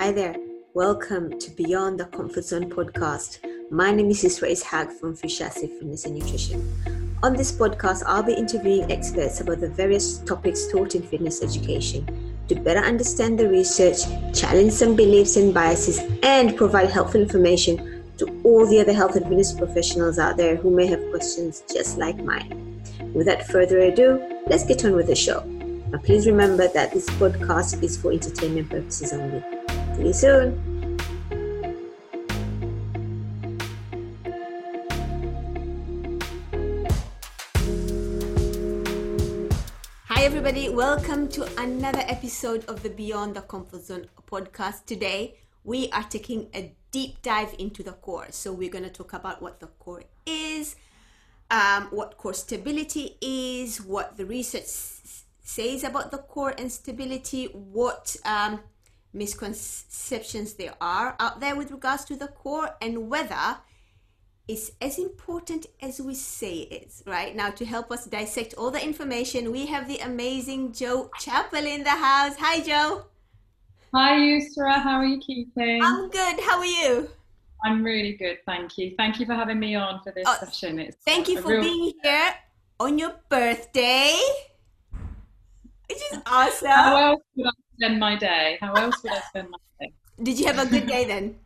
Hi there. Welcome to Beyond the Comfort Zone podcast. My name is Yusra Ishaq from Fushasi Fitness and Nutrition. On this podcast, I'll be interviewing experts about the various topics taught in fitness education to better understand the research, challenge some beliefs and biases, and provide helpful information to all the other health and fitness professionals out there who may have questions just like mine. Without further ado, let's get on with the show. Now, please remember that this podcast is for entertainment purposes only. See you soon. Hi, everybody. Welcome to another episode of the Beyond the Comfort Zone podcast. Today, we are taking a deep dive into the core. So, we're going to talk about what the core is, um, what core stability is, what the research s- says about the core and stability, what um, misconceptions there are out there with regards to the core, and whether it's as important as we say it is. Right now, to help us dissect all the information, we have the amazing Joe Chapel in the house. Hi, Joe. Hi, Yusra. How are you keeping? I'm good. How are you? I'm really good, thank you. Thank you for having me on for this Oh, session. It's Thank you for real- being here on your birthday, which is How awesome. else would I spend my day? How else would I spend my day? Did you have a good day then?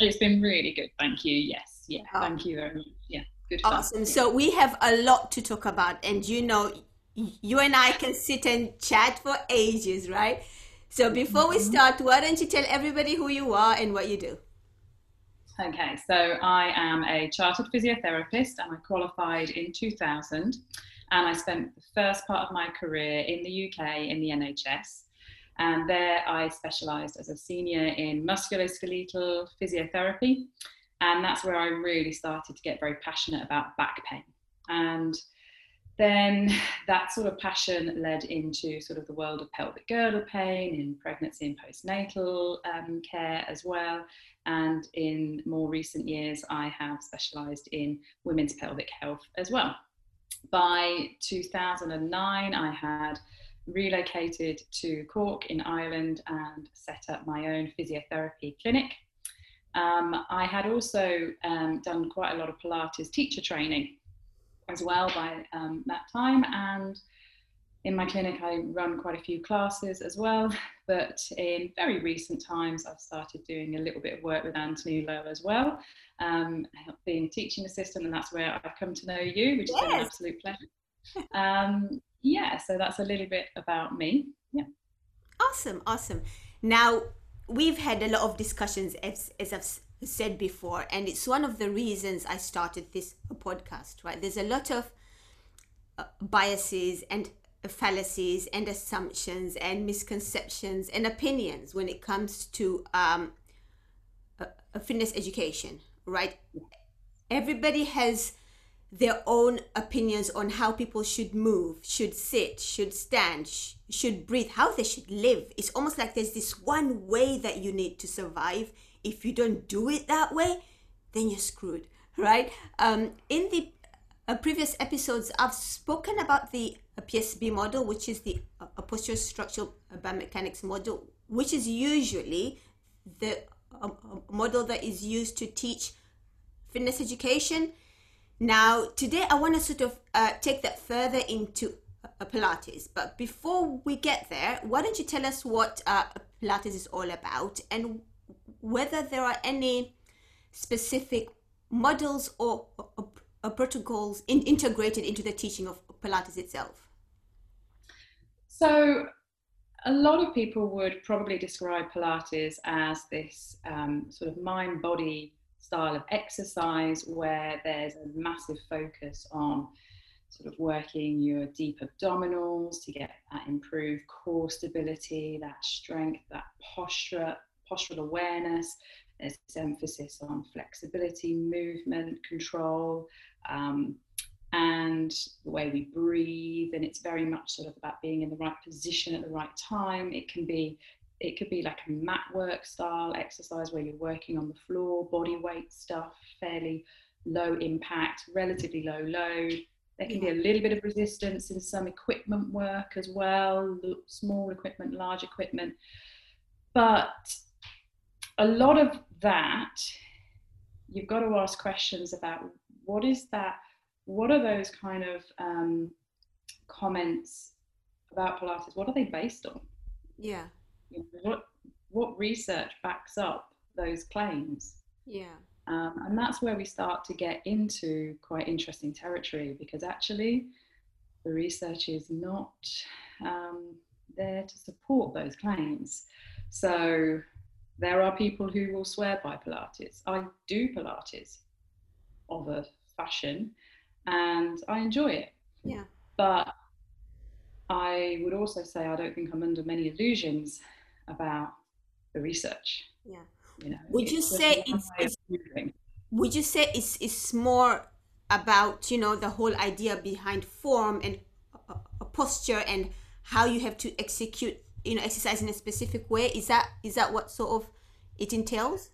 It's been really good, thank you. Yes, yeah, Oh. thank you very much. Yeah, good fun. Awesome. So we have a lot to talk about, and you know, you and I can sit and chat for ages, right? So before we mm-hmm. start, why don't you tell everybody who you are and what you do? Okay, so I am a chartered physiotherapist and I qualified in 2000. And I spent the first part of my career in the UK in the NHS. And there I specialised as a senior in musculoskeletal physiotherapy. And that's where I really started to get very passionate about back pain. And then that sort of passion led into sort of the world of pelvic girdle pain in pregnancy and postnatal um, care as well. And in more recent years, I have specialised in women's pelvic health as well. By 2009, I had relocated to Cork in Ireland and set up my own physiotherapy clinic. Um, I had also um, done quite a lot of Pilates teacher training as well by um, that time. And in my clinic, I run quite a few classes as well. But in very recent times, I've started doing a little bit of work with Anthony Lowe as well, um, being a teaching assistant, and that's where I've come to know you, which has been an absolute pleasure. Yeah, so that's a little bit about me. Yeah. Awesome, awesome. Now, we've had a lot of discussions, as, as I've said before, and it's one of the reasons I started this podcast, right? There's a lot of uh, biases and fallacies and assumptions and misconceptions and opinions when it comes to um, fitness education, right? Everybody has their own opinions on how people should move, should sit, should stand, sh- should breathe, how they should live. It's almost like there's this one way that you need to survive. If you don't do it that way, then you're screwed, right? Um, in the uh, previous episodes, I've spoken about the uh, PSB model, which is the uh, postural structural biomechanics model, which is usually the uh, uh, model that is used to teach fitness education. Now, today I want to sort of uh, take that further into uh, Pilates. But before we get there, why don't you tell us what uh, Pilates is all about and whether there are any specific models or, protocols in, integrated into the teaching of Pilates itself? So, a lot of people would probably describe Pilates as this um, sort of mind body style of exercise where there's a massive focus on sort of working your deep abdominals to get that improved core stability, that strength, that posture, postural awareness. There's emphasis on flexibility, movement, control. Um, and the way we breathe and it's very much sort of about being in the right position at the right time it can be it could be like a mat work style exercise where you're working on the floor body weight stuff fairly low impact relatively low load there can be a little bit of resistance in some equipment work as well small equipment large equipment but a lot of that, you've got to ask questions about what is that, what are those kind of um, comments about Pilates, what are they based on? Yeah. What, what research backs up those claims? Yeah. Um, and that's where we start to get into quite interesting territory because actually the research is not um, there to support those claims. So there are people who will swear by Pilates. I do Pilates of a fashion and I enjoy it. Yeah. But I would also say I don't think I'm under many illusions about the research. Yeah. You know, would you say it's, it's would you say it's it's more about you know the whole idea behind form and a, a posture and how you have to execute you know exercise in a specific way? Is that is that what sort of it entails?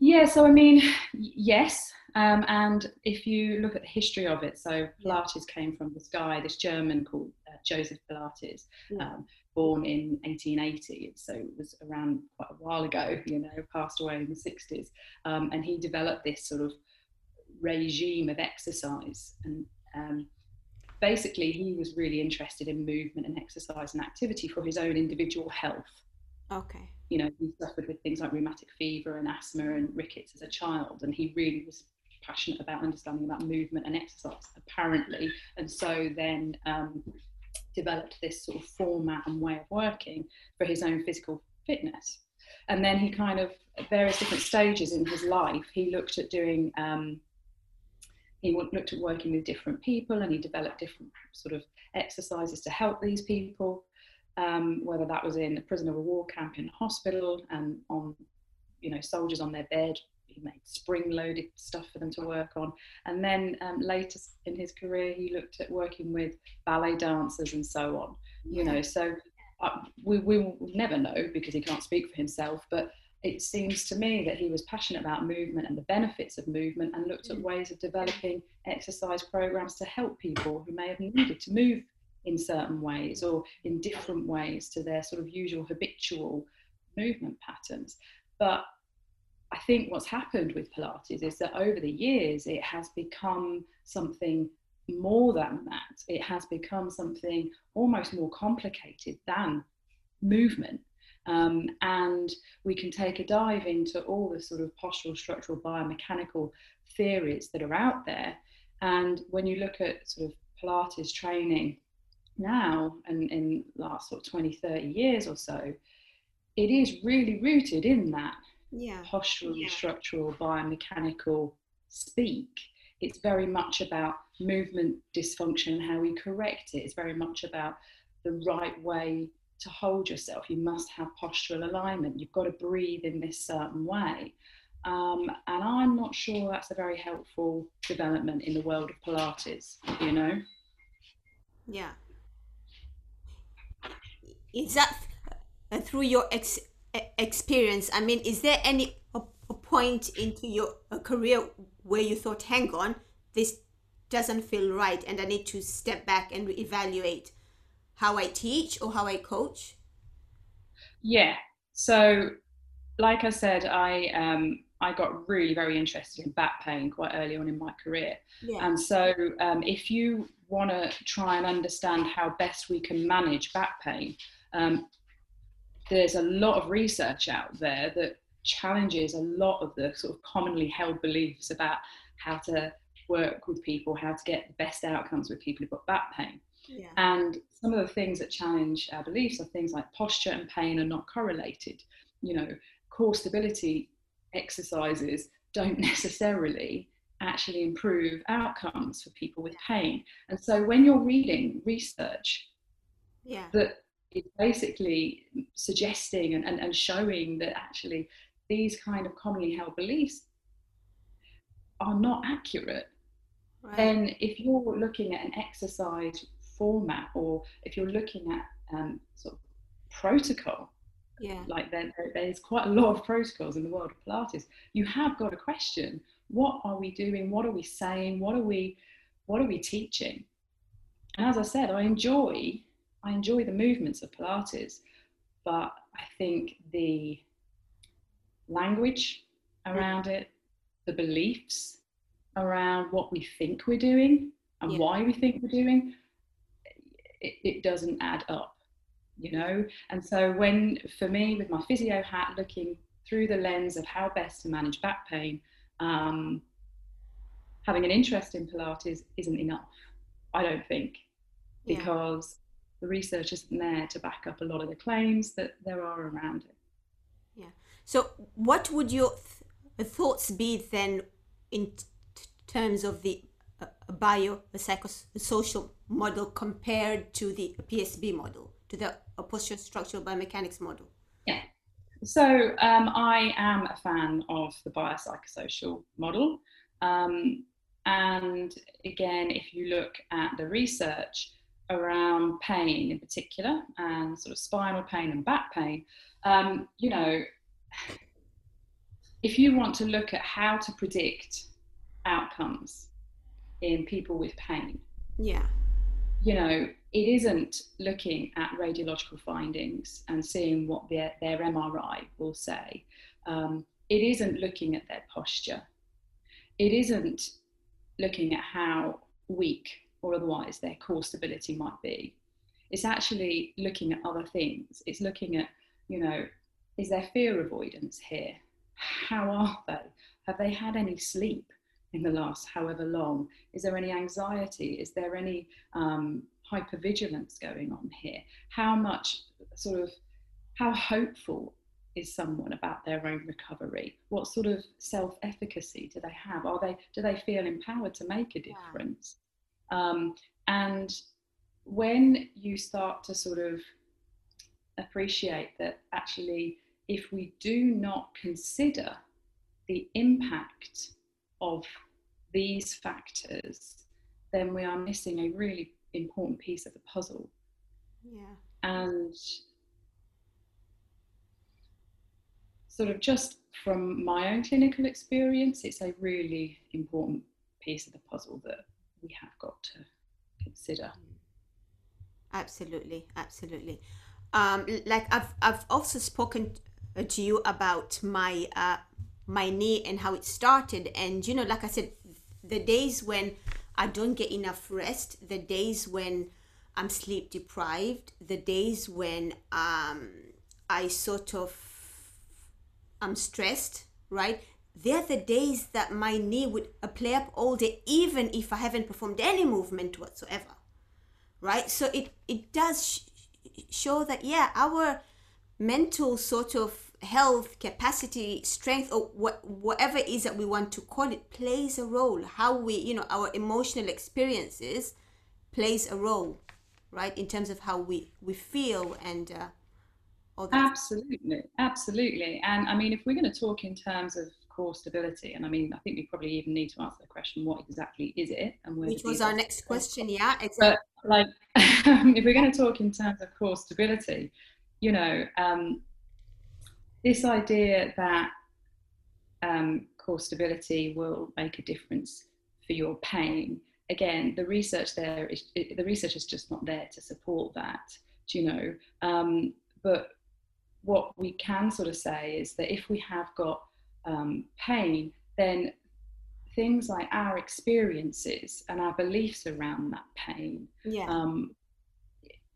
Yeah so i mean yes um, and if you look at the history of it so pilates came from this guy this german called uh, joseph pilates um, born in 1880 so it was around quite a while ago you know passed away in the 60s um, and he developed this sort of regime of exercise and um, basically he was really interested in movement and exercise and activity for his own individual health. Okay. You know, he suffered with things like rheumatic fever and asthma and rickets as a child, and he really was passionate about understanding about movement and exercise, apparently, and so then um, developed this sort of format and way of working for his own physical fitness. And then he kind of, at various different stages in his life, he looked at doing um, he looked at working with different people and he developed different sort of exercises to help these people, um, whether that was in a prisoner of a war camp in hospital and on, you know, soldiers on their bed. Made spring loaded stuff for them to work on. And then um, later in his career, he looked at working with ballet dancers and so on, you know. So uh, we, we will never know because he can't speak for himself, but it seems to me that he was passionate about movement and the benefits of movement and looked at mm. ways of developing exercise programs to help people who may have needed to move in certain ways or in different ways to their sort of usual habitual movement patterns. But I think what's happened with Pilates is that over the years it has become something more than that. It has become something almost more complicated than movement um, and we can take a dive into all the sort of postural, structural, biomechanical theories that are out there. And when you look at sort of Pilates training now and in last sort of 20, 30 years or so, it is really rooted in that yeah. postural, yeah. structural, biomechanical speak. It's very much about movement dysfunction and how we correct it. It's very much about the right way to hold yourself. You must have postural alignment. You've got to breathe in this certain way. Um, and I'm not sure that's a very helpful development in the world of Pilates, you know? Yeah. Is that uh, through your ex- experience? I mean, is there any point into your career where you thought, hang on, this doesn't feel right and I need to step back and evaluate how I teach or how I coach? Yeah. So, like I said, I um, I got really very interested in back pain quite early on in my career, yeah. and so um, if you want to try and understand how best we can manage back pain, um, there's a lot of research out there that challenges a lot of the sort of commonly held beliefs about how to work with people, how to get the best outcomes with people who've got back pain. Yeah. And some of the things that challenge our beliefs are things like posture and pain are not correlated. You know, core stability exercises don't necessarily actually improve outcomes for people with pain. And so when you're reading research yeah. that is basically suggesting and, and, and showing that actually these kind of commonly held beliefs are not accurate, right. then if you're looking at an exercise format or if you're looking at um, sort of protocol yeah. like there, there's quite a lot of protocols in the world of pilates you have got to question what are we doing what are we saying what are we what are we teaching? And as i said i enjoy i enjoy the movements of pilates but i think the language around it, the beliefs around what we think we're doing and yeah. why we think we're doing, it, it doesn't add up, you know? And so, when for me, with my physio hat, looking through the lens of how best to manage back pain, um, having an interest in Pilates isn't enough, I don't think, because yeah. The research isn't there to back up a lot of the claims that there are around it. Yeah. So, what would your th- thoughts be then in t- terms of the uh, bio psychosocial model compared to the PSB model, to the posture structural biomechanics model? Yeah. So um, I am a fan of the biopsychosocial model. Um, and again, if you look at the research around pain in particular, and sort of spinal pain and back pain, um, you know, if you want to look at how to predict outcomes in people with pain, yeah, you know, it isn't looking at radiological findings and seeing what their, their MRI will say. Um, it isn't looking at their posture. It isn't looking at how weak or otherwise their core stability might be. It's actually looking at other things. It's looking at, you know, is there fear avoidance here? How are they? Have they had any sleep in the last however long? Is there any anxiety? Is there any um, hypervigilance going on here? How much sort of, how hopeful is someone about their own recovery? What sort of self-efficacy do they have? Are they do they feel empowered to make a difference? Um, and when you start to sort of appreciate that actually, if we do not consider the impact of these factors, then we are missing a really important piece of the puzzle. Yeah. And sort of just from my own clinical experience, it's a really important piece of the puzzle that we have got to consider. Absolutely, absolutely. Um, like I've I've also spoken to you about my uh, my knee and how it started, and you know, like I said, the days when I don't get enough rest, the days when I'm sleep deprived, the days when um, I sort of I'm stressed, right? They're the days that my knee would uh, play up all day, even if I haven't performed any movement whatsoever, right? So it it does sh- show that yeah, our mental sort of health, capacity, strength, or what, whatever it is that we want to call it, plays a role. How we, you know, our emotional experiences plays a role, right, in terms of how we we feel and. Uh, all that. Absolutely, absolutely. And I mean, if we're going to talk in terms of core stability, and I mean, I think we probably even need to answer the question: what exactly is it? And where which was our next question? Yeah, exactly. But like, if we're going to talk in terms of core stability, you know, um, this idea that um, core stability will make a difference for your pain again the research there is it, the research is just not there to support that do you know um, but what we can sort of say is that if we have got um, pain then things like our experiences and our beliefs around that pain yeah. um,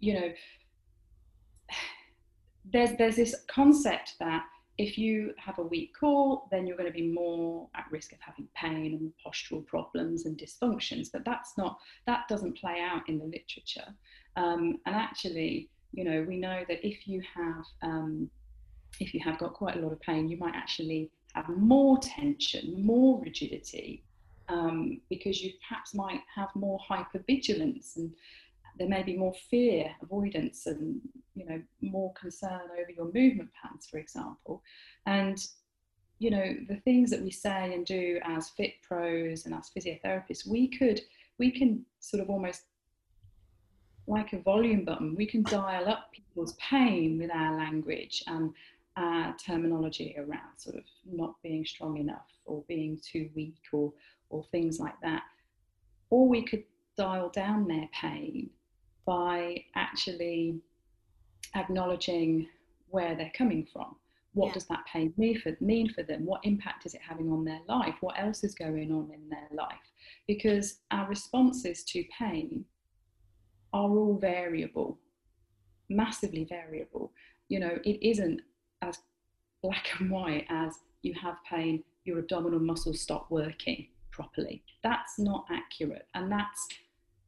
you know there's there's this concept that if you have a weak core, then you're going to be more at risk of having pain and postural problems and dysfunctions. But that's not that doesn't play out in the literature. Um, and actually, you know, we know that if you have um, if you have got quite a lot of pain, you might actually have more tension, more rigidity, um, because you perhaps might have more hypervigilance and there may be more fear, avoidance, and you know more concern over your movement patterns, for example. And you know the things that we say and do as fit pros and as physiotherapists, we could we can sort of almost like a volume button, we can dial up people's pain with our language and our terminology around sort of not being strong enough or being too weak or or things like that. Or we could dial down their pain by actually acknowledging where they're coming from, what Yeah. does that pain mean for, mean for them? What impact is it having on their life? What else is going on in their life? Because our responses to pain are all variable, massively variable. You know, it isn't as black and white as you have pain, your abdominal muscles stop working properly. That's not accurate, and that's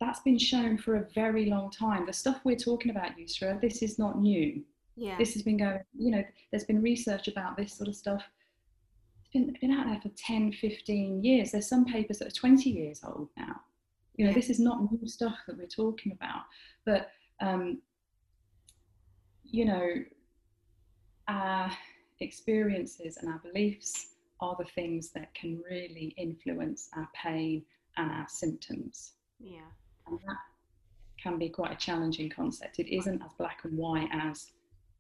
that's been shown for a very long time. The stuff we're talking about, Yusra, this is not new. Yeah. This has been going, you know, there's been research about this sort of stuff. It's been, been out there for 10, 15 years. There's some papers that are 20 years old now. You know, Yeah. this is not new stuff that we're talking about. But, um, you know, our experiences and our beliefs are the things that can really influence our pain and our symptoms. yeah. And that can be quite a challenging concept. It isn't as black and white as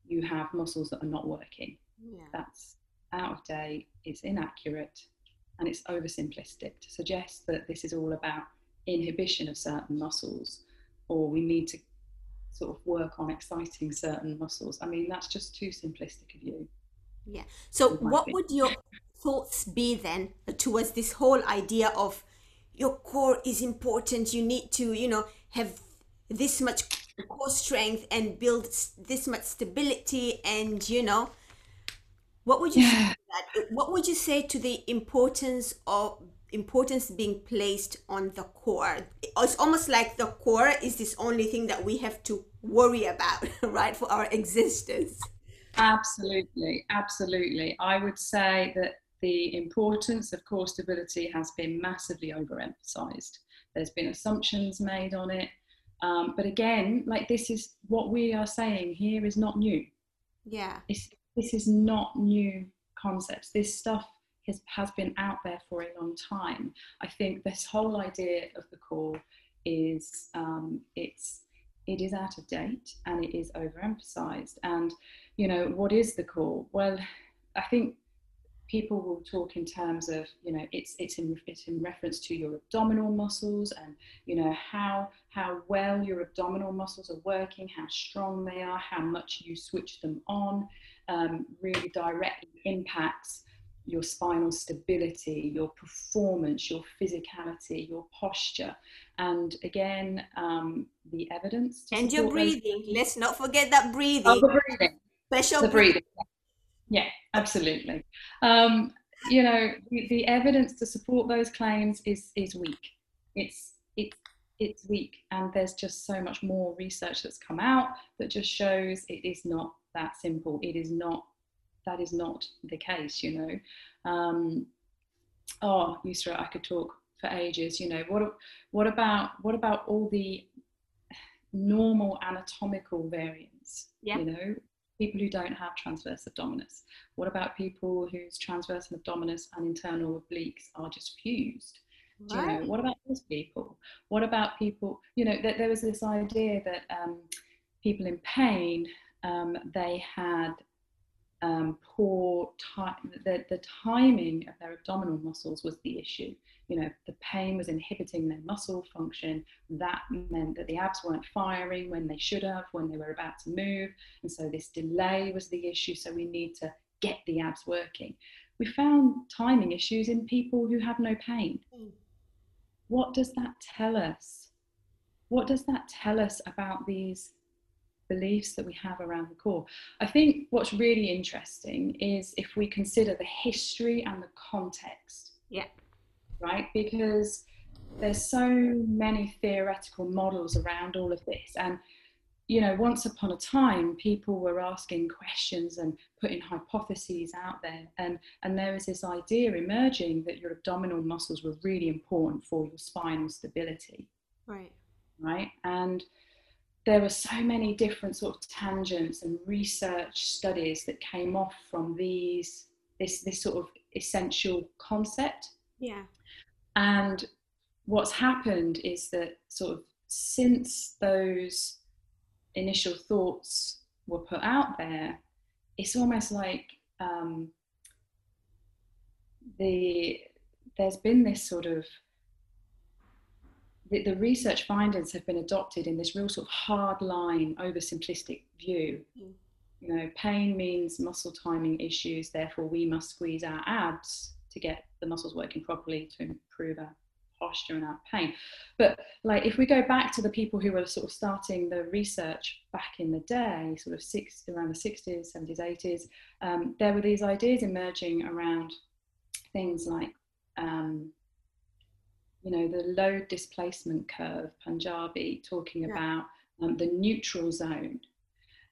you have muscles that are not working. Yeah. That's out of date, it's inaccurate, and it's oversimplistic to suggest that this is all about inhibition of certain muscles or we need to sort of work on exciting certain muscles. I mean, that's just too simplistic of you. Yeah. So, what opinion. would your thoughts be then towards this whole idea of your core is important? You need to, you know, have this much core strength and build this much stability, and you know, what would you say Yeah. to that? What would you say to the importance of importance being placed on the core? It's almost like the core is this only thing that we have to worry about, right, for our existence. Absolutely, absolutely. I would say that the importance of core stability has been massively overemphasized. There's been assumptions made on it. Um, but again, like this is what we are saying here is not new. Yeah. This, this is not new concepts. This stuff has, has been out there for a long time. I think this whole idea of the core is um, it's it is out of date and it is overemphasized. And you know what is the core? Well, I think people will talk in terms of you know it's it's in it's in reference to your abdominal muscles and you know how how well your abdominal muscles are working how strong they are how much you switch them on um, really directly impacts your spinal stability your performance your physicality your posture and again um, the evidence to And your those- breathing. Let's not forget that breathing. oh, the breathing Special the breathing. breathing. Yeah, absolutely. Um, you know, the, the evidence to support those claims is is weak. It's it's it's weak, and there's just so much more research that's come out that just shows it is not that simple. It is not that is not the case. You know. Um, oh, Yusra, I could talk for ages. You know, what what about what about all the normal anatomical variants? Yeah. You know, people who don't have transverse abdominis? What about people whose transverse abdominis and internal obliques are just fused? Do you know, what about those people? What about people, you know, that there was this idea that um, people in pain, um, they had um, poor time, the, the timing of their abdominal muscles was the issue. You know, the pain was inhibiting their muscle function. That meant that the abs weren't firing when they should have, when they were about to move. And so this delay was the issue. So we need to get the abs working. We found timing issues in people who have no pain. Mm. What does that tell us? What does that tell us about these beliefs that we have around the core? I think what's really interesting is if we consider the history and the context. Yeah. Right? Because there's so many theoretical models around all of this. And, you know, once upon a time, people were asking questions and putting hypotheses out there. And, and there was this idea emerging that your abdominal muscles were really important for your spinal stability Right. right? And there were so many different sort of tangents and research studies that came off from these this this sort of essential concept. Yeah. And what's happened is that sort of since those initial thoughts were put out there, it's almost like um, the there's been this sort of the, the research findings have been adopted in this real sort of hard line, oversimplistic view. Mm. you know, pain means muscle timing issues, therefore we must squeeze our abs to get the muscles working properly to improve our posture and our pain. But like if we go back to the people who were sort of starting the research back in the day, sort of six around the 60s, 70s, 80s, um, there were these ideas emerging around things like um, you know the load displacement curve Panjabi talking yeah. about um, the neutral zone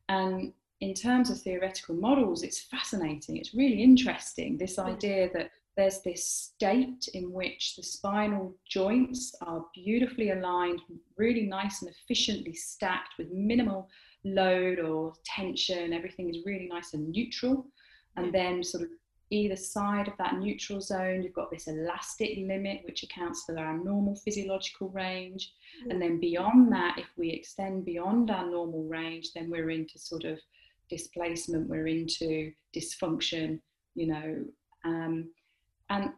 and in terms of theoretical models, it's fascinating. It's really interesting. This idea that there's this state in which the spinal joints are beautifully aligned, really nice and efficiently stacked with minimal load or tension. Everything is really nice and neutral. And then, sort of, either side of that neutral zone, you've got this elastic limit, which accounts for our normal physiological range. And then, beyond that, if we extend beyond our normal range, then we're into sort of displacement, we're into dysfunction, you know. Um, and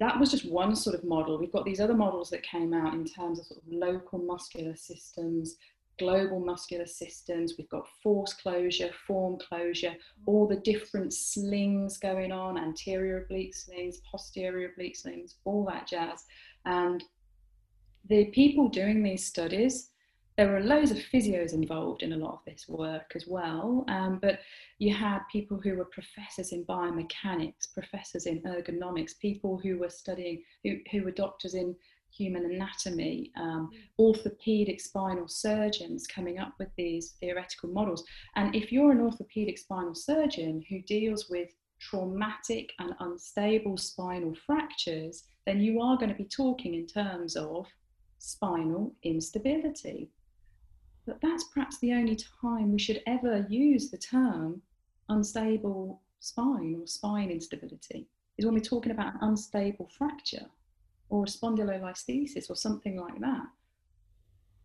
that was just one sort of model. We've got these other models that came out in terms of, sort of local muscular systems, global muscular systems. We've got force closure, form closure, all the different slings going on, anterior oblique slings, posterior oblique slings, all that jazz. And the people doing these studies there were loads of physios involved in a lot of this work as well, um, but you had people who were professors in biomechanics, professors in ergonomics, people who were studying, who, who were doctors in human anatomy, um, orthopedic spinal surgeons coming up with these theoretical models. And if you're an orthopedic spinal surgeon who deals with traumatic and unstable spinal fractures, then you are going to be talking in terms of spinal instability. But that's perhaps the only time we should ever use the term unstable spine or spine instability, is when we're talking about an unstable fracture or spondylolisthesis or something like that.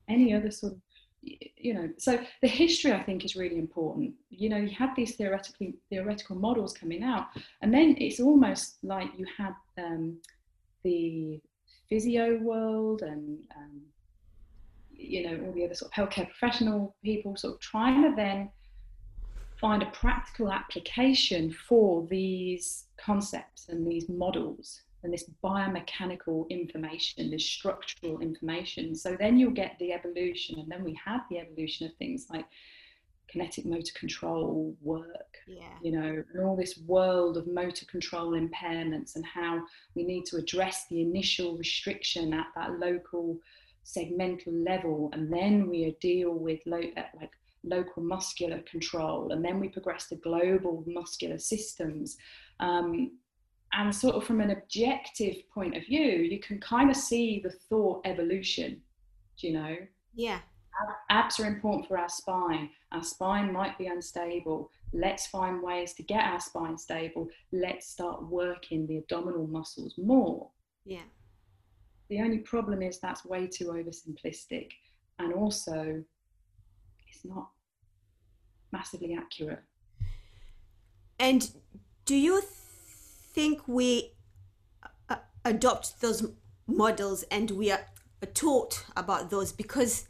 Any other sort of you know so the history i think is really important you know you had these theoretically theoretical models coming out and then it's almost like you had um, the physio world and um, you know, all the other sort of healthcare professional people sort of trying to then find a practical application for these concepts and these models and this biomechanical information, this structural information. So then you'll get the evolution, and then we have the evolution of things like kinetic motor control work, yeah. you know, and all this world of motor control impairments and how we need to address the initial restriction at that local segmental level, and then we deal with lo- uh, like local muscular control, and then we progress to global muscular systems. Um, and sort of from an objective point of view, you can kind of see the thought evolution, do you know? Yeah. Abs are important for our spine. Our spine might be unstable. Let's find ways to get our spine stable. Let's start working the abdominal muscles more. Yeah. The only problem is that's way too oversimplistic and also it's not massively accurate. And do you think we uh, adopt those models and we are taught about those because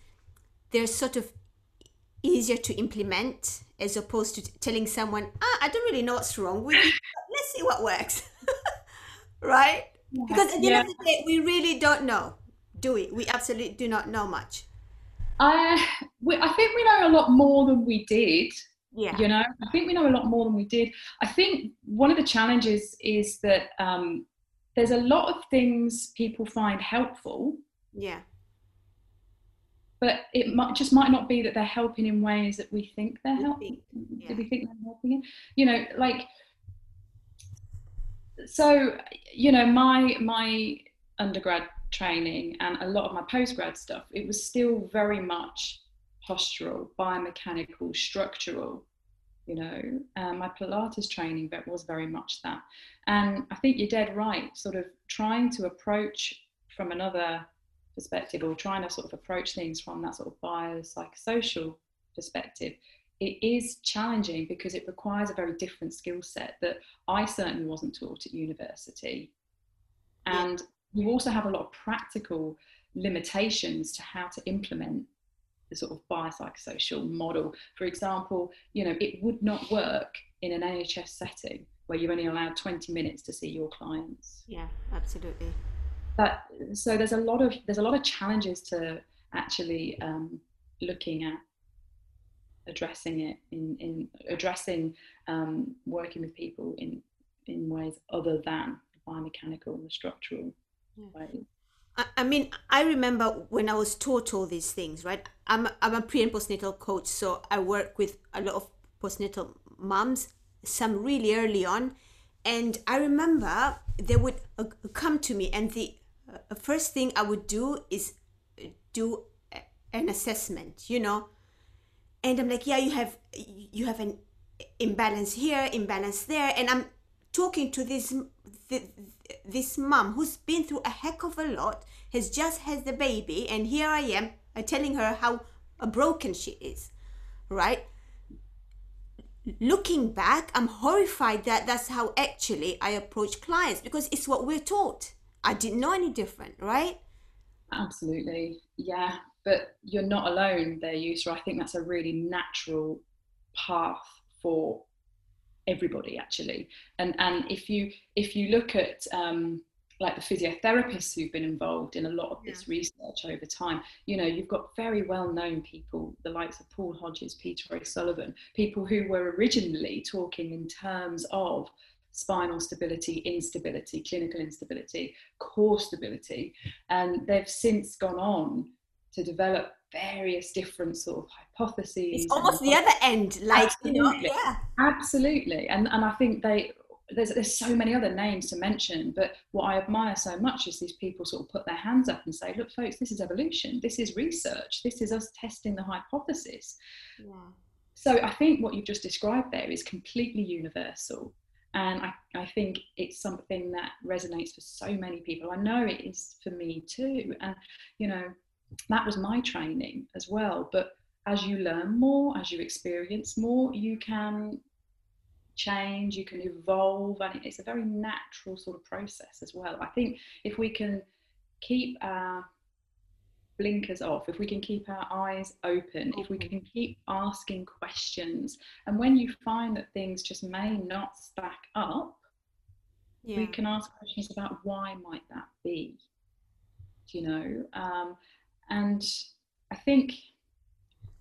they're sort of easier to implement as opposed to telling someone, ah, I don't really know what's wrong with you. Let's see what works. right? Because at the yeah. end of the day, we really don't know, do we? We absolutely do not know much. I, we, I think we know a lot more than we did. Yeah. You know, I think we know a lot more than we did. I think one of the challenges is that um, there's a lot of things people find helpful. Yeah. But it might, just might not be that they're helping in ways that we think they're helping. Yeah. Do we think they're helping? In? You know, like so you know my my undergrad training and a lot of my postgrad stuff it was still very much postural biomechanical structural you know um, my pilates training but was very much that and i think you're dead right sort of trying to approach from another perspective or trying to sort of approach things from that sort of biopsychosocial perspective it is challenging because it requires a very different skill set that I certainly wasn't taught at university. And you also have a lot of practical limitations to how to implement the sort of biopsychosocial model. For example, you know, it would not work in an NHS setting where you're only allowed 20 minutes to see your clients. Yeah, absolutely. That so there's a lot of there's a lot of challenges to actually um, looking at addressing it in in addressing um, working with people in in ways other than the biomechanical and the structural yeah. ways. I mean, I remember when I was taught all these things, right? I'm, I'm a pre and postnatal coach, so I work with a lot of postnatal moms, some really early on. And I remember they would uh, come to me, and the uh, first thing I would do is do an assessment, you know. And I'm like, yeah, you have you have an imbalance here, imbalance there, and I'm talking to this this mom who's been through a heck of a lot, has just had the baby, and here I am uh, telling her how uh, broken she is, right? Looking back, I'm horrified that that's how actually I approach clients because it's what we're taught. I didn't know any different, right? Absolutely, yeah. But you're not alone there, Yusra. I think that's a really natural path for everybody actually and and if you if you look at um, like the physiotherapists who've been involved in a lot of yeah. this research over time you know you've got very well known people the likes of paul hodges peter o'sullivan people who were originally talking in terms of spinal stability instability clinical instability core stability and they've since gone on to develop various different sort of hypotheses. It's almost the other end, like absolutely. you know, yeah. Absolutely, and and I think they there's there's so many other names to mention, but what I admire so much is these people sort of put their hands up and say, look, folks, this is evolution, this is research, this is us testing the hypothesis. Yeah. So I think what you've just described there is completely universal. And I, I think it's something that resonates for so many people. I know it is for me too. And, you know, that was my training as well. But as you learn more, as you experience more, you can change, you can evolve, and it's a very natural sort of process as well. I think if we can keep our blinkers off, if we can keep our eyes open, if we can keep asking questions, and when you find that things just may not stack up, yeah. we can ask questions about why might that be. You know, um, and I think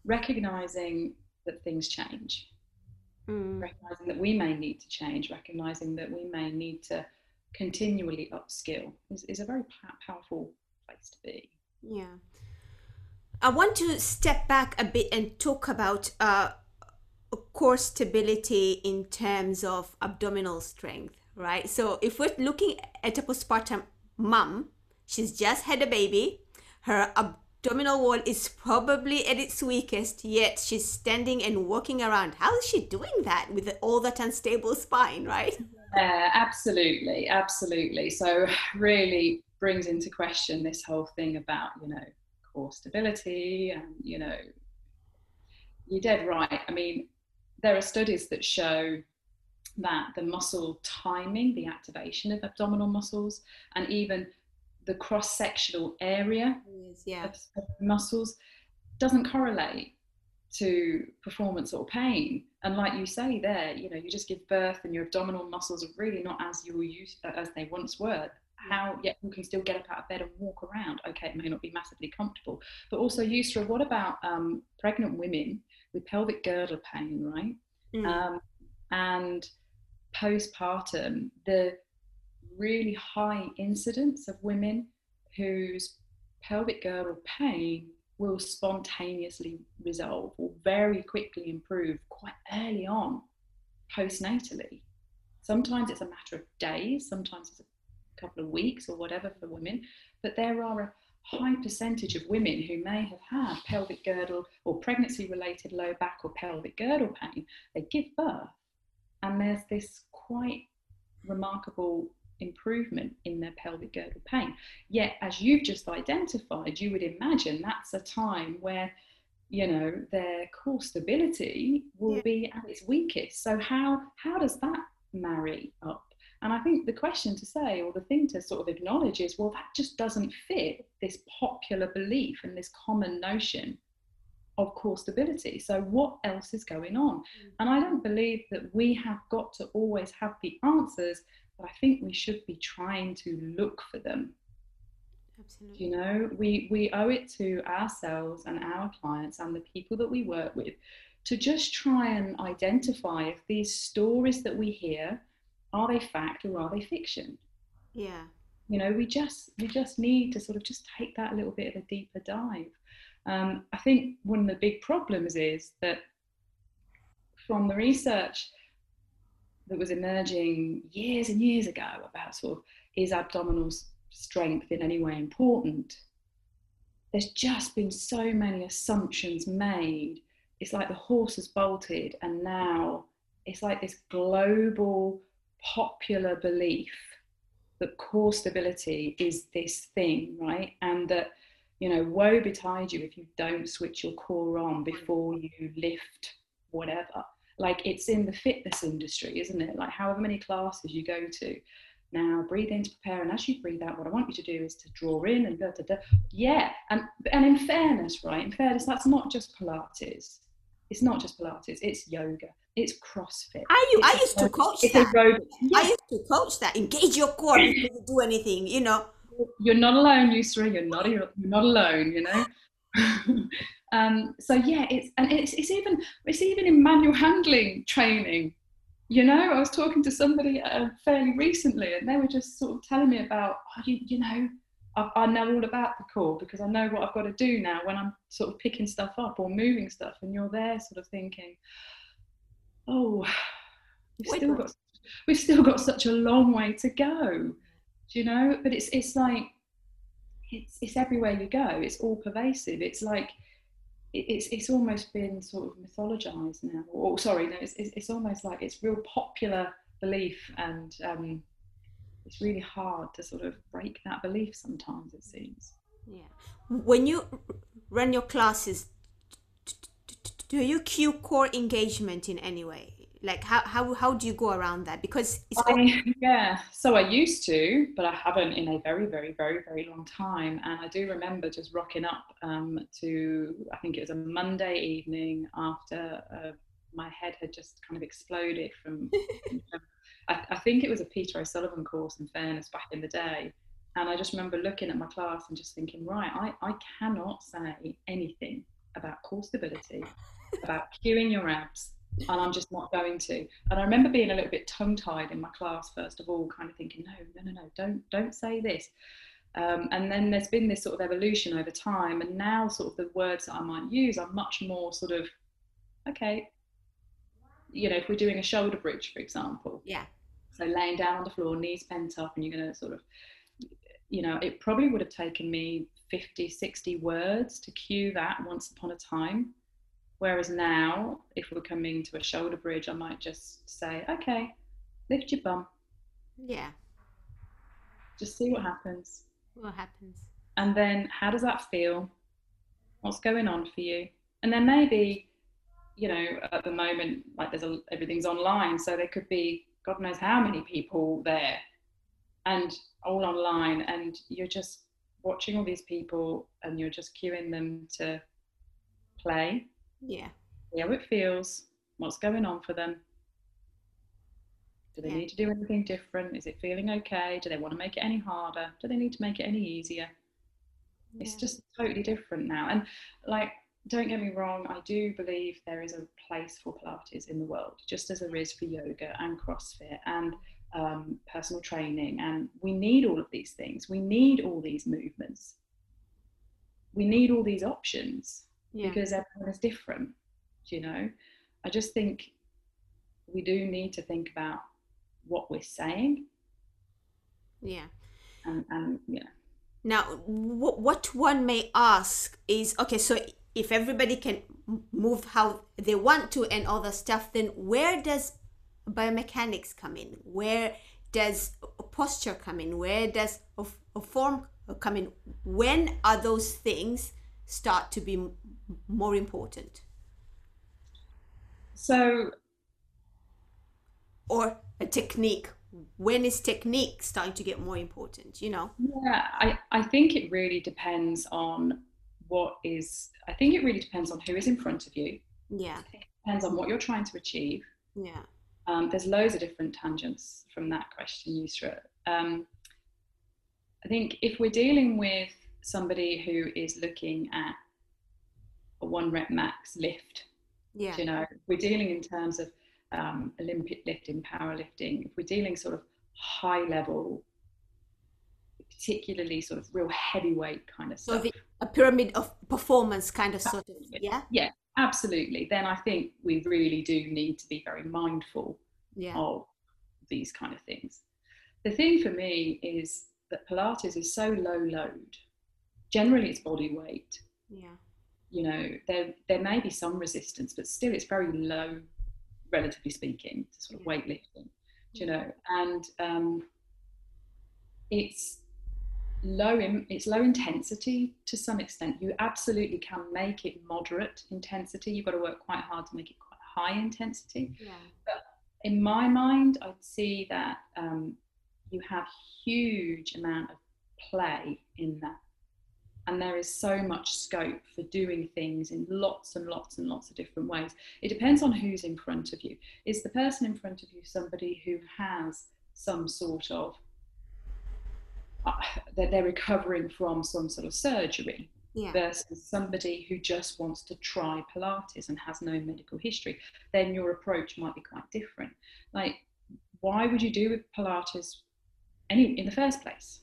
recognizing that things change, mm. recognizing that we may need to change, recognizing that we may need to continually upskill is, is a very powerful place to be. Yeah. I want to step back a bit and talk about uh, core stability in terms of abdominal strength, right? So if we're looking at a postpartum mom, she's just had a baby, her abdominal wall is probably at its weakest, yet she's standing and walking around. How is she doing that with all that unstable spine, right? Yeah, absolutely, absolutely. So, really brings into question this whole thing about, you know, core stability and, you know, you're dead right. I mean, there are studies that show that the muscle timing, the activation of abdominal muscles, and even the cross sectional area yeah. of, of muscles doesn't correlate to performance or pain. And like you say there, you know, you just give birth and your abdominal muscles are really not as you used as they once were. How yet you can still get up out of bed and walk around. Okay, it may not be massively comfortable, but also Yusra, what about um, pregnant women with pelvic girdle pain, right? Mm. Um, and postpartum, the really high incidence of women whose pelvic girdle pain will spontaneously resolve or very quickly improve quite early on postnatally. Sometimes it's a matter of days, sometimes it's a couple of weeks or whatever for women, but there are a high percentage of women who may have had pelvic girdle or pregnancy related low back or pelvic girdle pain. They give birth, and there's this quite remarkable improvement in their pelvic girdle pain. Yet, as you've just identified, you would imagine that's a time where you know their core stability will yeah. be at its weakest. So how how does that marry up? And I think the question to say, or the thing to sort of acknowledge, is well, that just doesn't fit this popular belief and this common notion of core stability. So, what else is going on? Mm. And I don't believe that we have got to always have the answers, but I think we should be trying to look for them. Absolutely. You know, we, we owe it to ourselves and our clients and the people that we work with to just try and identify if these stories that we hear are they fact or are they fiction yeah you know we just we just need to sort of just take that a little bit of a deeper dive um, i think one of the big problems is that from the research that was emerging years and years ago about sort of is abdominal strength in any way important. There's just been so many assumptions made. It's like the horse has bolted and now it's like this global popular belief that core stability is this thing right? And that you know woe betide you if you don't switch your core on before you lift whatever like it's in the fitness industry isn't it like however many classes you go to now breathe in to prepare and as you breathe out what i want you to do is to draw in and da, da, da. yeah and and in fairness right in fairness that's not just pilates it's not just Pilates, it's yoga, it's CrossFit. I, you, I used to coach that. Yeah. I used to coach that. Engage your core before you do anything, you know. You're not alone, Yusra. You're not, you're not alone, you know. um, so yeah, it's and it's, it's even it's even in manual handling training. You know, I was talking to somebody uh, fairly recently, and they were just sort of telling me about, oh, you, you know, I, I, know all about the core because I know what I've got to do now when I'm sort of picking stuff up or moving stuff, and you're there sort of thinking, oh, we've still got we've still got such a long way to go, you know. But it's it's like it's it's everywhere you go. It's all pervasive. It's like it's it's almost been sort of mythologized now. Or sorry, no, it's it's, almost like it's real popular belief and um, it's really hard to sort of break that belief sometimes it seems. Yeah. When you run your classes do you cue core engagement in any way like how, how, how do you go around that? Because it's I, yeah so i used to but i haven't in a very very very very long time. And i do remember just rocking up um, to i think it was a monday evening after uh, my head had just kind of exploded from I, I think it was a Peter O'Sullivan course in fairness back in the day. And I just remember looking at my class and just thinking, right, I, I cannot say anything about core stability, about cueing your abs, and I'm just not going to. And I remember being a little bit tongue-tied in my class first of all, kind of thinking, no, no, no, no, don't don't say this. Um, and then there's been this sort of evolution over time, and now sort of the words that I might use are much more sort of, okay, you know, if we're doing a shoulder bridge, for example. Yeah. So laying down on the floor, knees bent up, and you're going to sort of, you know, it probably would have taken me 50, 60 words to cue that once upon a time. Whereas now, if we're coming to a shoulder bridge, I might just say, okay, lift your bum. Yeah. Just see what happens. What happens? And then, how does that feel? What's going on for you? And then maybe you know, at the moment, like there's a, everything's online, so there could be God knows how many people there, and all online, and you're just watching all these people, and you're just cueing them to play. Yeah. See how it feels. What's going on for them? Do they yeah. need to do anything different? Is it feeling okay? Do they want to make it any harder? Do they need to make it any easier? Yeah. It's just totally different now. And like don't get me wrong, I do believe there is a place for Pilates in the world, just as there is for yoga and CrossFit and um, personal training. And we need all of these things. We need all these movements. We need all these options yeah. because everyone is different. You know, I just think we do need to think about what we're saying. Yeah. And, and yeah. Now, what one may ask is okay, so if everybody can move how they want to and all the stuff, then where does biomechanics come in? Where does posture come in? Where does a, form come in? When are those things start to be more important? So, or a technique. When is technique starting to get more important? You know? Yeah, I, I think it really depends on what is i think it really depends on who is in front of you Yeah. it depends on what you're trying to achieve Yeah. um, there's loads of different tangents from that question yusra um, i think if we're dealing with somebody who is looking at a one rep max lift Yeah. you know, we're dealing in terms of um, Olympic lifting, powerlifting, if we're dealing sort of high level, particularly sort of real heavyweight kind of So stuff, the, a pyramid of performance kind of sort of. Yeah? Yeah. absolutely, then I think we really do need to be very mindful Yeah. of these kind of things. The thing for me is that Pilates is so low load. Generally, it's body weight. Yeah. You know there there may be some resistance but still it's very low relatively speaking to sort of Yeah. weightlifting you know? And um, it's low in, it's low intensity to some extent. You absolutely can make it moderate intensity. You've got to work quite hard to make it quite high intensity. Yeah. But in my mind i'd see that um, you have huge amount of play in that and there is so much scope for doing things in lots and lots and lots of different ways it depends on who's in front of you is the person in front of you somebody who has some sort of uh, that they're recovering from some sort of surgery Yeah. versus somebody who just wants to try Pilates and has no medical history, then your approach might be quite different. Like, why would you do Pilates any in the first place?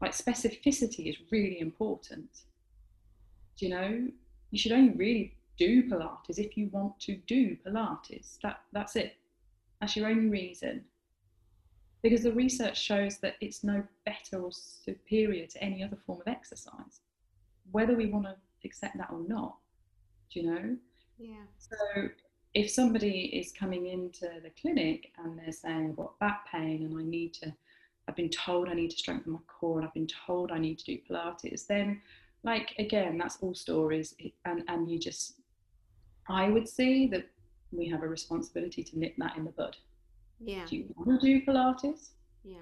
Like, specificity is really important. Do you know? You should only really do Pilates if you want to do Pilates. That that's it. That's your only reason. Because the research shows that it's no better or superior to any other form of exercise whether we want to accept that or not. Do you know? Yeah. So if somebody is coming into the clinic and they're saying I've got back pain and I need to, I've been told I need to strengthen my core and I've been told I need to do Pilates, then like again, that's all stories and, and you just I would say that we have a responsibility to nip that in the bud. Yeah. Do you want to do Pilates? Yeah.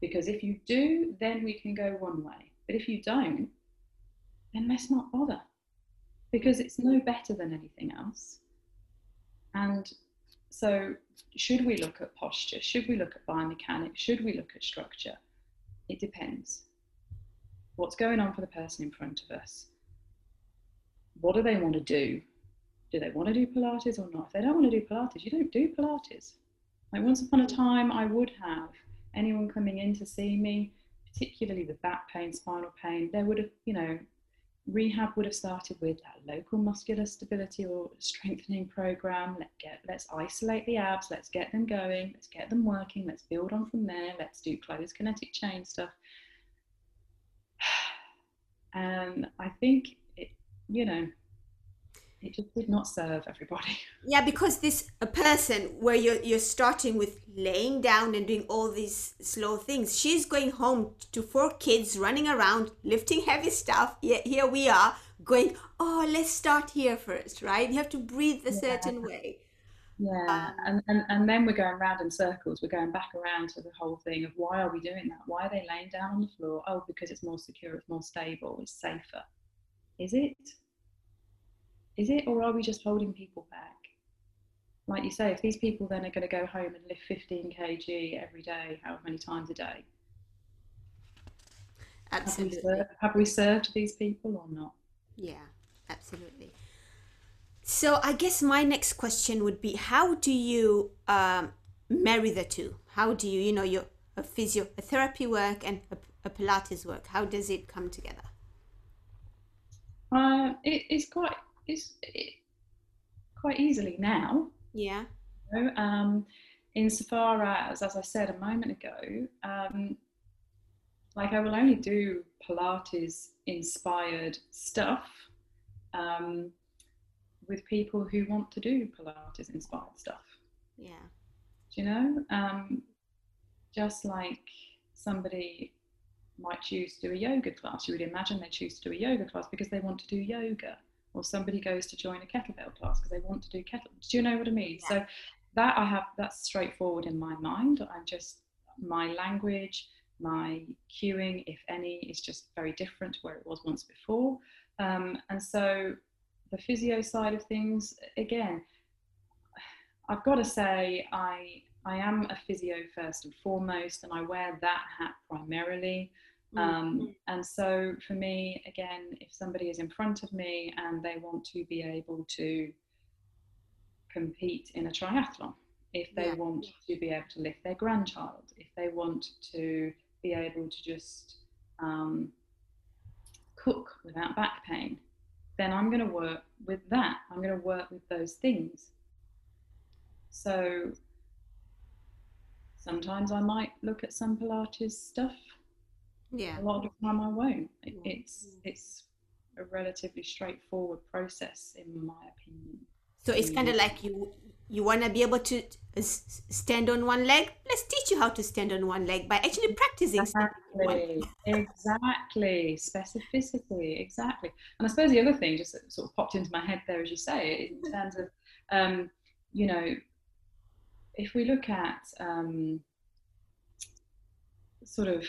Because if you do, then we can go one way. But if you don't, then let's not bother because it's no better than anything else. And so, should we look at posture? Should we look at biomechanics? Should we look at structure? It depends. What's going on for the person in front of us? What do they want to do? Do they want to do Pilates or not? If they don't want to do Pilates, you don't do Pilates. Like once upon a time, I would have anyone coming in to see me, particularly with back pain, spinal pain, there would have, you know, rehab would have started with that local muscular stability or strengthening program. Let get, let's isolate the abs, let's get them going, let's get them working, let's build on from there, let's do closed kinetic chain stuff. And I think it, you know, it just did not serve everybody. Yeah, because this a person where you're you're starting with laying down and doing all these slow things. She's going home to four kids running around lifting heavy stuff. Yet here we are going. Oh, let's start here first, right? You have to breathe a certain way. Yeah, uh, and, and, and then we're going round in circles. We're going back around to the whole thing of why are we doing that? Why are they laying down on the floor? Oh, because it's more secure, it's more stable, it's safer. Is it? Is it, or are we just holding people back? Like you say, if these people then are going to go home and lift 15 kg every day, how many times a day? Have we, Absolutely. served, have we served these people or not? Yeah, absolutely. So I guess my next question would be how do you um, marry the two? How do you, you know, your a physiotherapy work and a, a Pilates work? How does it come together? Uh, it, it's quite it's it, quite easily now. Yeah. you know, um, insofar as, as I said a moment ago, um, like I will only do Pilates inspired stuff um, with people who want to do Pilates inspired stuff. Yeah. Do you know? Um, just like somebody might choose to do a yoga class, you would imagine they choose to do a yoga class because they want to do yoga, or somebody goes to join a kettlebell class because they want to do kettle. Do you know what I mean? Yeah. So that I have that's straightforward in my mind. I'm just my language, my cueing, if any, is just very different to where it was once before. Um, and so the physio side of things, again, I've got to say, I I am a physio first and foremost, and I wear that hat primarily. Mm-hmm. Um, and so for me, again, if somebody is in front of me and they want to be able to compete in a triathlon, if they yeah. want to be able to lift their grandchild, if they want to be able to just um, cook without back pain, then I'm going to work with that. I'm going to work with those things. So sometimes I might look at some Pilates stuff. Yeah. A lot of the time I won't. It's it's a relatively straightforward process, in my opinion. So it's kind of like you you want to be able to stand on one leg? Let's teach you how to stand on one leg by actually practicing exactly. exactly. Specificity. Exactly. And i suppose the other thing just sort of popped into my head there as you say in terms of um, you know if we look at um, sort of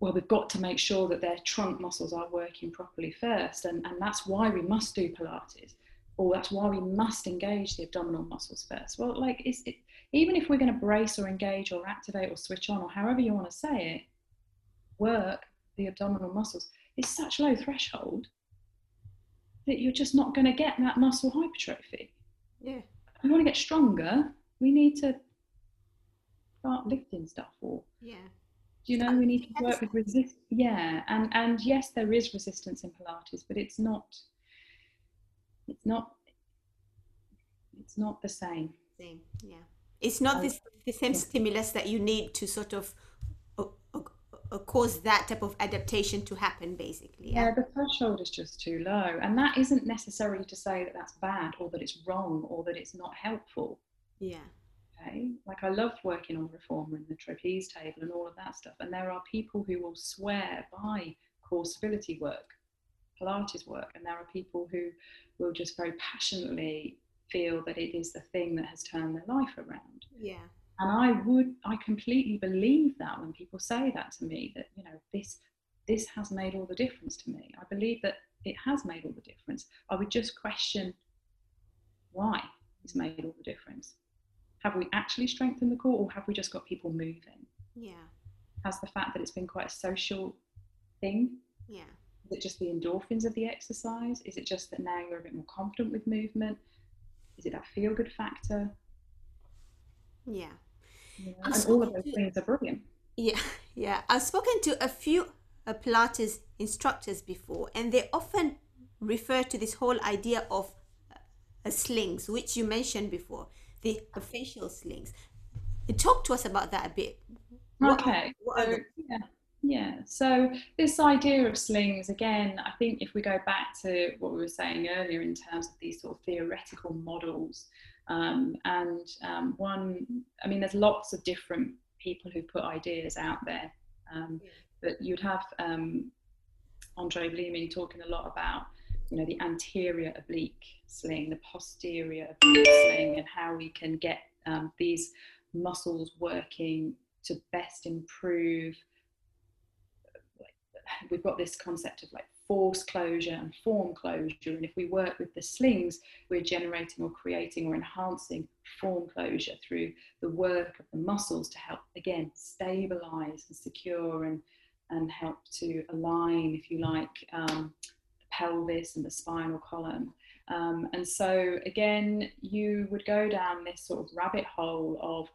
well, we've got to make sure that their trunk muscles are working properly first, and, and that's why we must do Pilates or that's why we must engage the abdominal muscles first. Well, like, is it, even if we're going to brace or engage or activate or switch on or however you want to say it, work the abdominal muscles, it's such low threshold that you're just not going to get that muscle hypertrophy. Yeah. We want to get stronger. We need to start lifting stuff or yeah. You know we need to work with resist? Yeah, and and yes, there is resistance in Pilates, but it's not it's not it's not the same. Same yeah. It's not this the same stimulus that you need to sort of uh, uh, uh, cause that type of adaptation to happen basically yeah? yeah the threshold is just too low and that isn't necessarily to say that that's bad or that it's wrong or that it's not helpful. Yeah okay like i love working on reformer and the trapeze table and all of that stuff and there are people who will swear by core stability work Pilates work, and there are people who will just very passionately feel that it is the thing that has turned their life around. Yeah. And I would, I completely believe that when people say that to me, that you know this, this has made all the difference to me. I believe that it has made all the difference. I would just question why it's made all the difference. Have we actually strengthened the core, or have we just got people moving? Yeah. Has the fact that it's been quite a social thing? Yeah is it just the endorphins of the exercise? Is it just that now you're a bit more confident with movement? Is it that feel good factor? Yeah. yeah. And all of those to, things are brilliant. Yeah, yeah. I've spoken to a few uh, Pilates instructors before, and they often refer to this whole idea of uh, slings, which you mentioned before, the, fascial slings. Talk to us about that a bit. Okay. What, what so, the- yeah. Yeah, so this idea of slings, again, I think if we go back to what we were saying earlier in terms of these sort of theoretical models, um, and um, one, I mean, there's lots of different people who put ideas out there, um, but you'd have um, Andry Vleeming talking a lot about, you know, the anterior oblique sling, the posterior oblique sling, and how we can get um, these muscles working to best improve we've got this concept of like force closure and form closure. And if we work with the slings, we're generating or creating or enhancing form closure through the work of the muscles to help, again, stabilize and secure and, and help to align, if you like, um, pelvis and the spinal column. Um, and so, again, you would go down this sort of rabbit hole of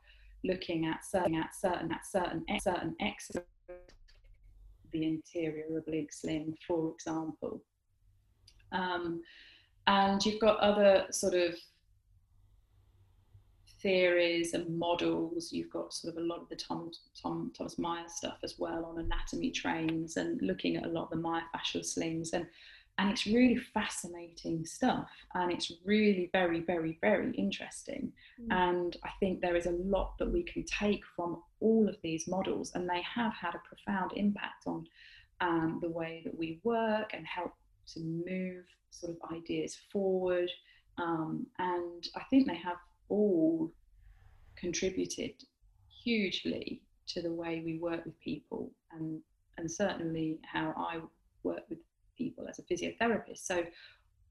looking at certain at certain at certain certain exercises the anterior oblique sling, for example. Um, and you've got other sort of theories and models. You've got sort of a lot of the Tom, Tom, Thomas Myers stuff as well on anatomy trains and looking at a lot of the myofascial slings. And and it's really fascinating stuff and it's really very very very interesting mm. and i think there is a lot that we can take from all of these models and they have had a profound impact on um, the way that we work and help to move sort of ideas forward um, and i think they have all contributed hugely to the way we work with people and and certainly how i work with people as a physiotherapist. So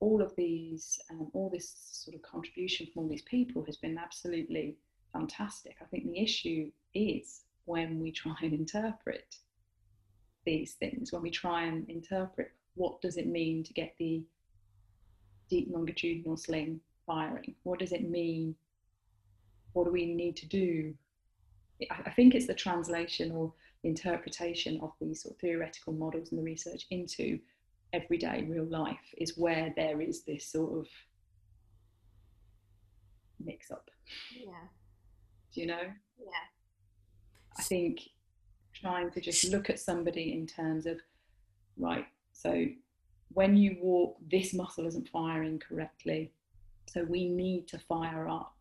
all of these, um, all this sort of contribution from all these people has been absolutely fantastic. I think the issue is when we try and interpret these things, when we try and interpret what does it mean to get the deep longitudinal sling firing? What does it mean? What do we need to do? I think it's the translation or interpretation of these sort of theoretical models and the research into everyday real life is where there is this sort of mix up. Yeah. Do you know? Yeah. I think trying to just look at somebody in terms of, right, so when you walk, this muscle isn't firing correctly. So we need to fire up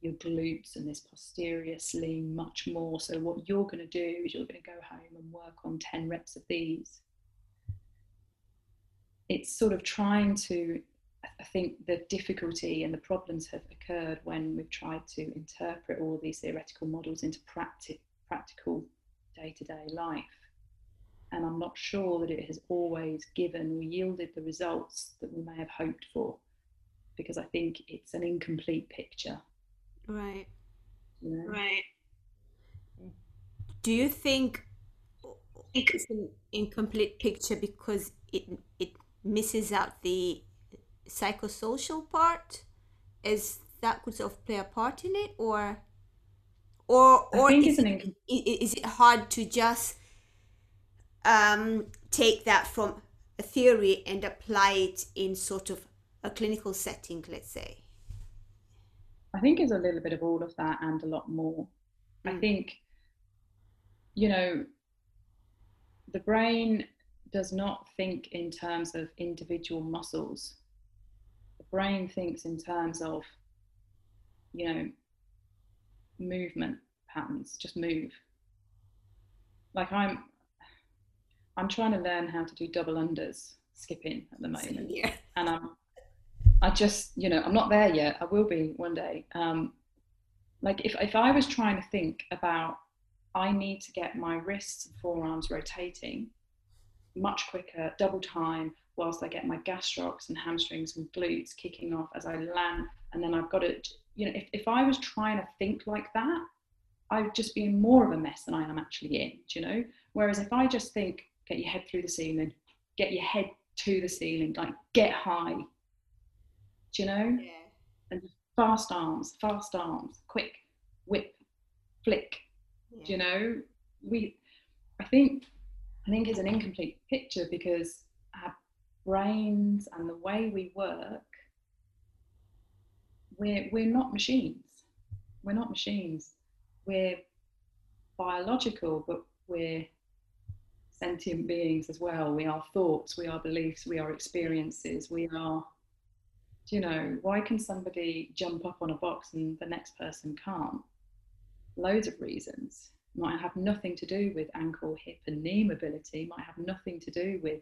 your glutes and this posterior sling much more. So what you're going to do is you're going to go home and work on 10 reps of these. It's sort of trying to, I think the difficulty and the problems have occurred when we've tried to interpret all these theoretical models into practi- practical day to day life. And I'm not sure that it has always given or yielded the results that we may have hoped for, because I think it's an incomplete picture. Right. You know? Right. Do you think it's an incomplete picture because it it misses out the psychosocial part? Is that could sort of play a part in it, or or or is it, incom- is it hard to just um, take that from a theory and apply it in sort of a clinical setting, let's say? I think it's a little bit of all of that and a lot more. I Mm. think, you know, the brain does not think in terms of individual muscles. The brain thinks in terms of, you know, movement patterns, just move. Like I'm I'm trying to learn how to do double unders skipping at the moment Yeah. and I'm I just you know I'm not there yet I will be one day um like if, if I was trying to think about I need to get my wrists and forearms rotating much quicker double time whilst I get my gastrocs and hamstrings and glutes kicking off as I land and then I've got it, you know if, if I was trying to think like that I would just be in more of a mess than I am actually in do you know whereas if I just think get your head through the ceiling get your head to the ceiling like get high do you know Yeah. and fast arms, fast arms, quick whip, flick. Do you know, we, I think, I think is an incomplete picture because our brains and the way we work, we're we're not machines. We're not machines. We're biological, but we're sentient beings as well. We are thoughts, we are beliefs, we are experiences, we are you know, why can somebody jump up on a box and the next person can't? Loads of reasons. Might have nothing to do with ankle, hip, and knee mobility, might have nothing to do with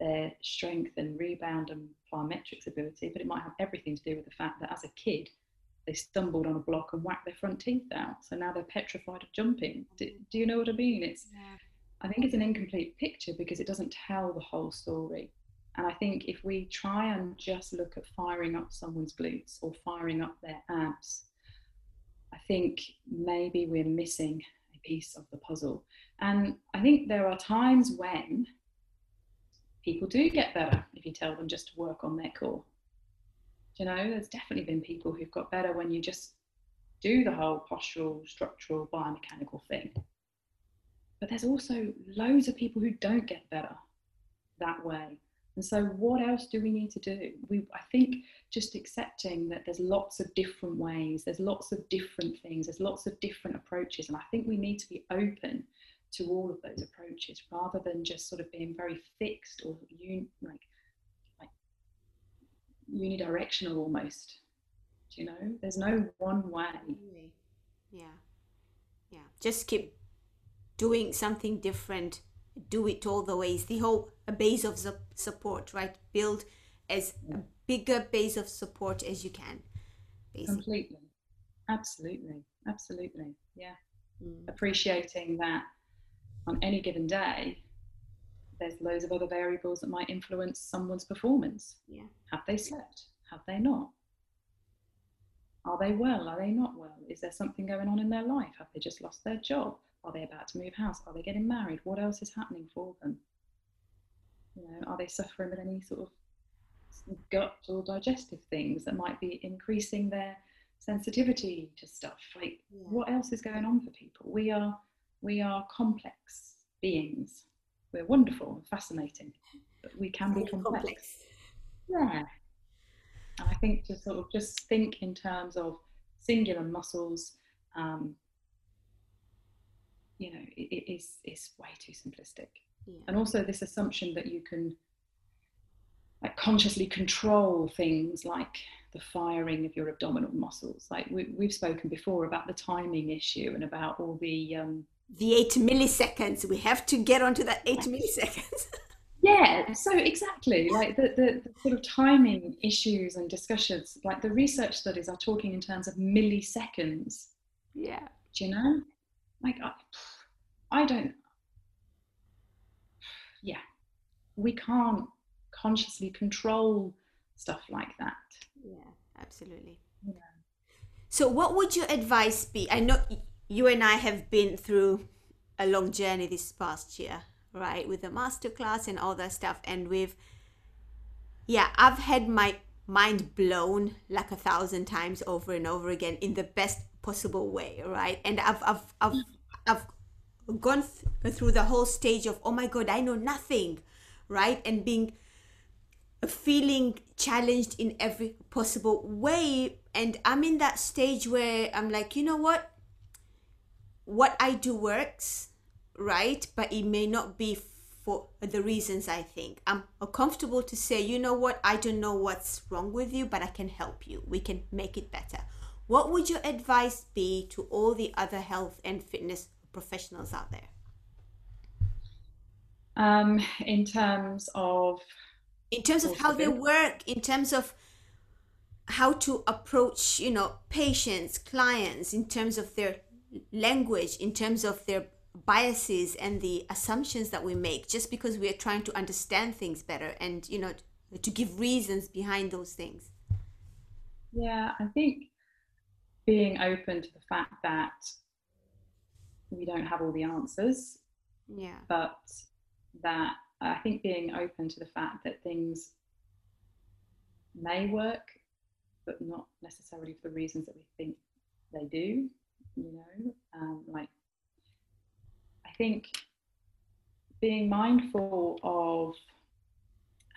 their strength and rebound and plyometrics ability, but it might have everything to do with the fact that as a kid, they stumbled on a block and whacked their front teeth out. So now they're petrified of jumping. Mm-hmm. Do, do you know what I mean? It's Yeah. I think it's an incomplete picture because it doesn't tell the whole story. And I think if we try and just look at firing up someone's glutes or firing up their abs, I think maybe we're missing piece of the puzzle. And I think there are times when people do get better if you tell them just to work on their core. You know, there's definitely been people who've got better when you just do the whole postural, structural, biomechanical thing. But there's also loads of people who don't get better that way. And so, what else do we need to do? We, I think, just accepting that there's lots of different ways, there's lots of different things, there's lots of different approaches, and I think we need to be open to all of those approaches rather than just sort of being very fixed or un, like like unidirectional almost. Do you know? There's no one way. Yeah. Yeah. Just keep doing something different. Do it all the ways. The whole a base of su- support, right? Build as a bigger base of support as you can. Basically. Completely. Absolutely. Absolutely. Yeah. Mm. Appreciating that on any given day, there's loads of other variables that might influence someone's performance. Yeah. Have they slept? Have they not? Are they well? Are they not well? Is there something going on in their life? Have they just lost their job? Are they about to move house? Are they getting married? What else is happening for them? You know, are they suffering with any sort of gut or digestive things that might be increasing their sensitivity to stuff? Like, Yeah. what else is going on for people? We are we are complex beings. We're wonderful and fascinating, but we can be complex. complex. Yeah. And I think to sort of just think in terms of singular muscles, um, you know, it, it is it's way too simplistic. Yeah. And also this assumption that you can like consciously control things like the firing of your abdominal muscles. Like we, we've spoken before about the timing issue and about all the um, The eight milliseconds. We have to get onto that eight milliseconds. Yeah, so exactly like the, the, the sort of timing issues and discussions, like the research studies are talking in terms of milliseconds. yeah. Do you know? Like, I, I don't, yeah, we can't consciously control stuff like that. Yeah, absolutely. Yeah. So, what would your advice be? I know you and I have been through a long journey this past year, right? With the masterclass and all that stuff. And we've, yeah, I've had my mind blown like a thousand times over and over again in the best possible way, right? And I've, I've, I've, I've gone th- through the whole stage of, oh my God, I know nothing, right? And being uh, feeling challenged in every possible way. And i'm in that stage where i'm like you know what? What i do works right? But it may not be for the reasons i think. I'm comfortable to say you know what? I don't know what's wrong with you but i can help you. We can make it better. What would your advice be to all the other health and fitness professionals out there? Um, in terms of, in terms of how they work in terms of how to approach you know patients clients in terms of their language in terms of their biases and the assumptions that we make just because we are trying to understand things better and you know to give reasons behind those things. Yeah, I think being open to the fact that we don't have all the answers yeah but that I think being open to the fact that things may work, but not necessarily for the reasons that we think they do. You know, um, like I think being mindful of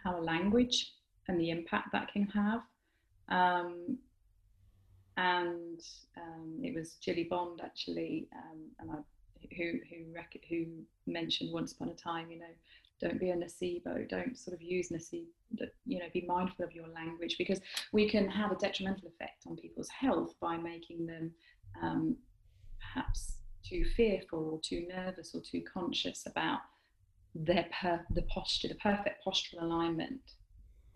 our language and the impact that can have. Um, and um, it was Jilly Bond actually, um, and I, who who rec- who mentioned once upon a time, you know, don't be a nocebo, don't sort of use nocebo, you know, be mindful of your language because we can have a detrimental effect on people's health by making them um, perhaps too fearful or too nervous or too conscious about their per- the posture, the perfect postural alignment,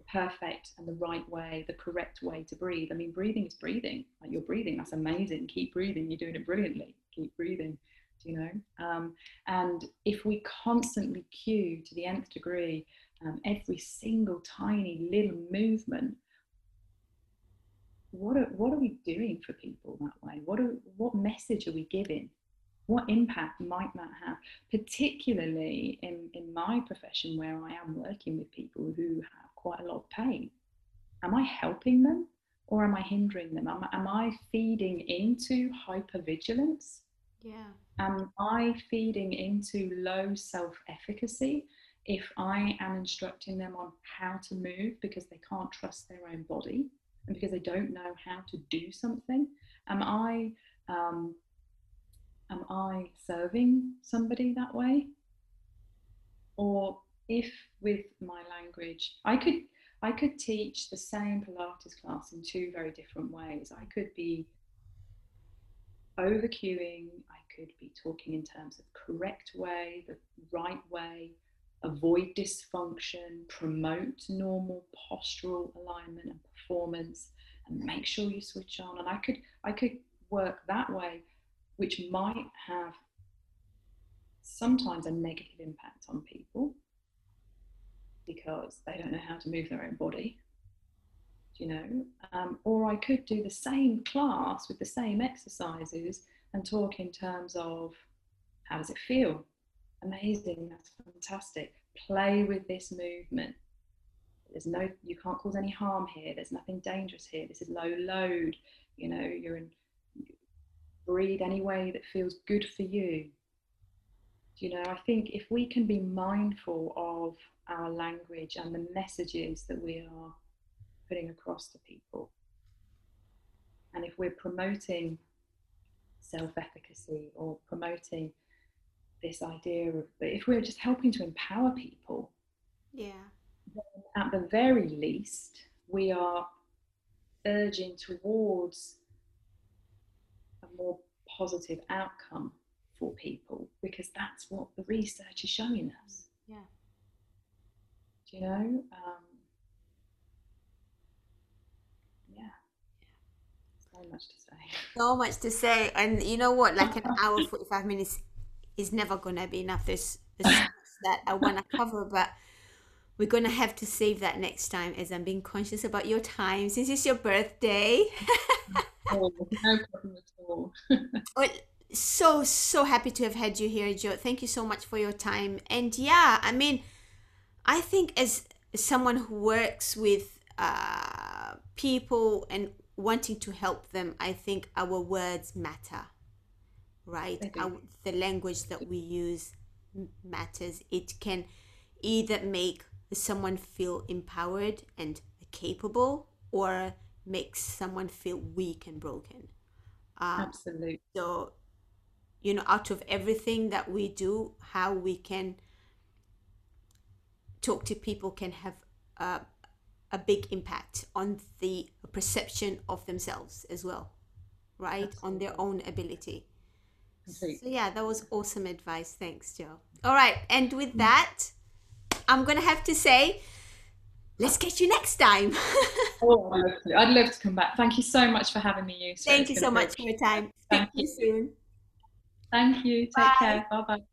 perfect and the right way, the correct way to breathe. I mean, breathing is breathing. Like you're breathing, that's amazing. Keep breathing. You're doing it brilliantly. Keep breathing. Do you know? Um, and if we constantly cue to the nth degree um, every single tiny little movement, what are, what are we doing for people that way? What are, what message are we giving? What impact might that have, particularly in, in my profession where I am working with people who have quite a lot of pain? Am I helping them or am I hindering them? Am, am I feeding into hypervigilance? yeah am I feeding into low self efficacy if I am instructing them on how to move because they can't trust their own body and because they don't know how to do something? Am I um, am I serving somebody that way? Or if with my language, I could I could teach the same Pilates class in two very different ways. I could be over cueing, I could be talking in terms of correct way, the right way, avoid dysfunction, promote normal postural alignment and performance, and make sure you switch on. And I could I could work that way, which might have sometimes a negative impact on people. Because they don't know how to move their own body. You know, um, or I could do the same class with the same exercises and talk in terms of how does it feel? Amazing, that's fantastic. Play with this movement. There's no, you can't cause any harm here. There's nothing dangerous here. This is low load. You know, you're in, breathe any way that feels good for you. You know, I think if we can be mindful of our language and the messages that we are putting across to people, and if we're promoting self efficacy or promoting this idea of, if we're just helping to empower people, yeah, at the very least, we are urging towards a more positive outcome for people because that's what the research is showing us. Yeah. Do you know? Um, yeah. So much to say. So much to say, and you know what? Like an hour, forty-five minutes is never gonna be enough. There's, there's that I want to cover, but we're gonna have to save that next time as I'm being conscious about your time since it's your birthday. oh, no problem at all. well, so so happy to have had you here, Joe. Thank you so much for your time. And yeah, I mean, I think as someone who works with uh, people and wanting to help them, I think our words matter, right? Our, the language that we use matters. It can either make someone feel empowered and capable or makes someone feel weak and broken. Um, Absolutely. So, you know, out of everything that we do, how we can talk to people can have a, a big impact on the perception of themselves as well, right? Absolutely. On their own ability. So, yeah, that was awesome advice. Thanks, Joe. All right. And with mm. that, I'm going to have to say, let's get you next time. oh, I'd love to come back. Thank you so much for having me, you. Thank you so much for your time. Thank you soon. Thank you. Take Bye. care. Bye bye.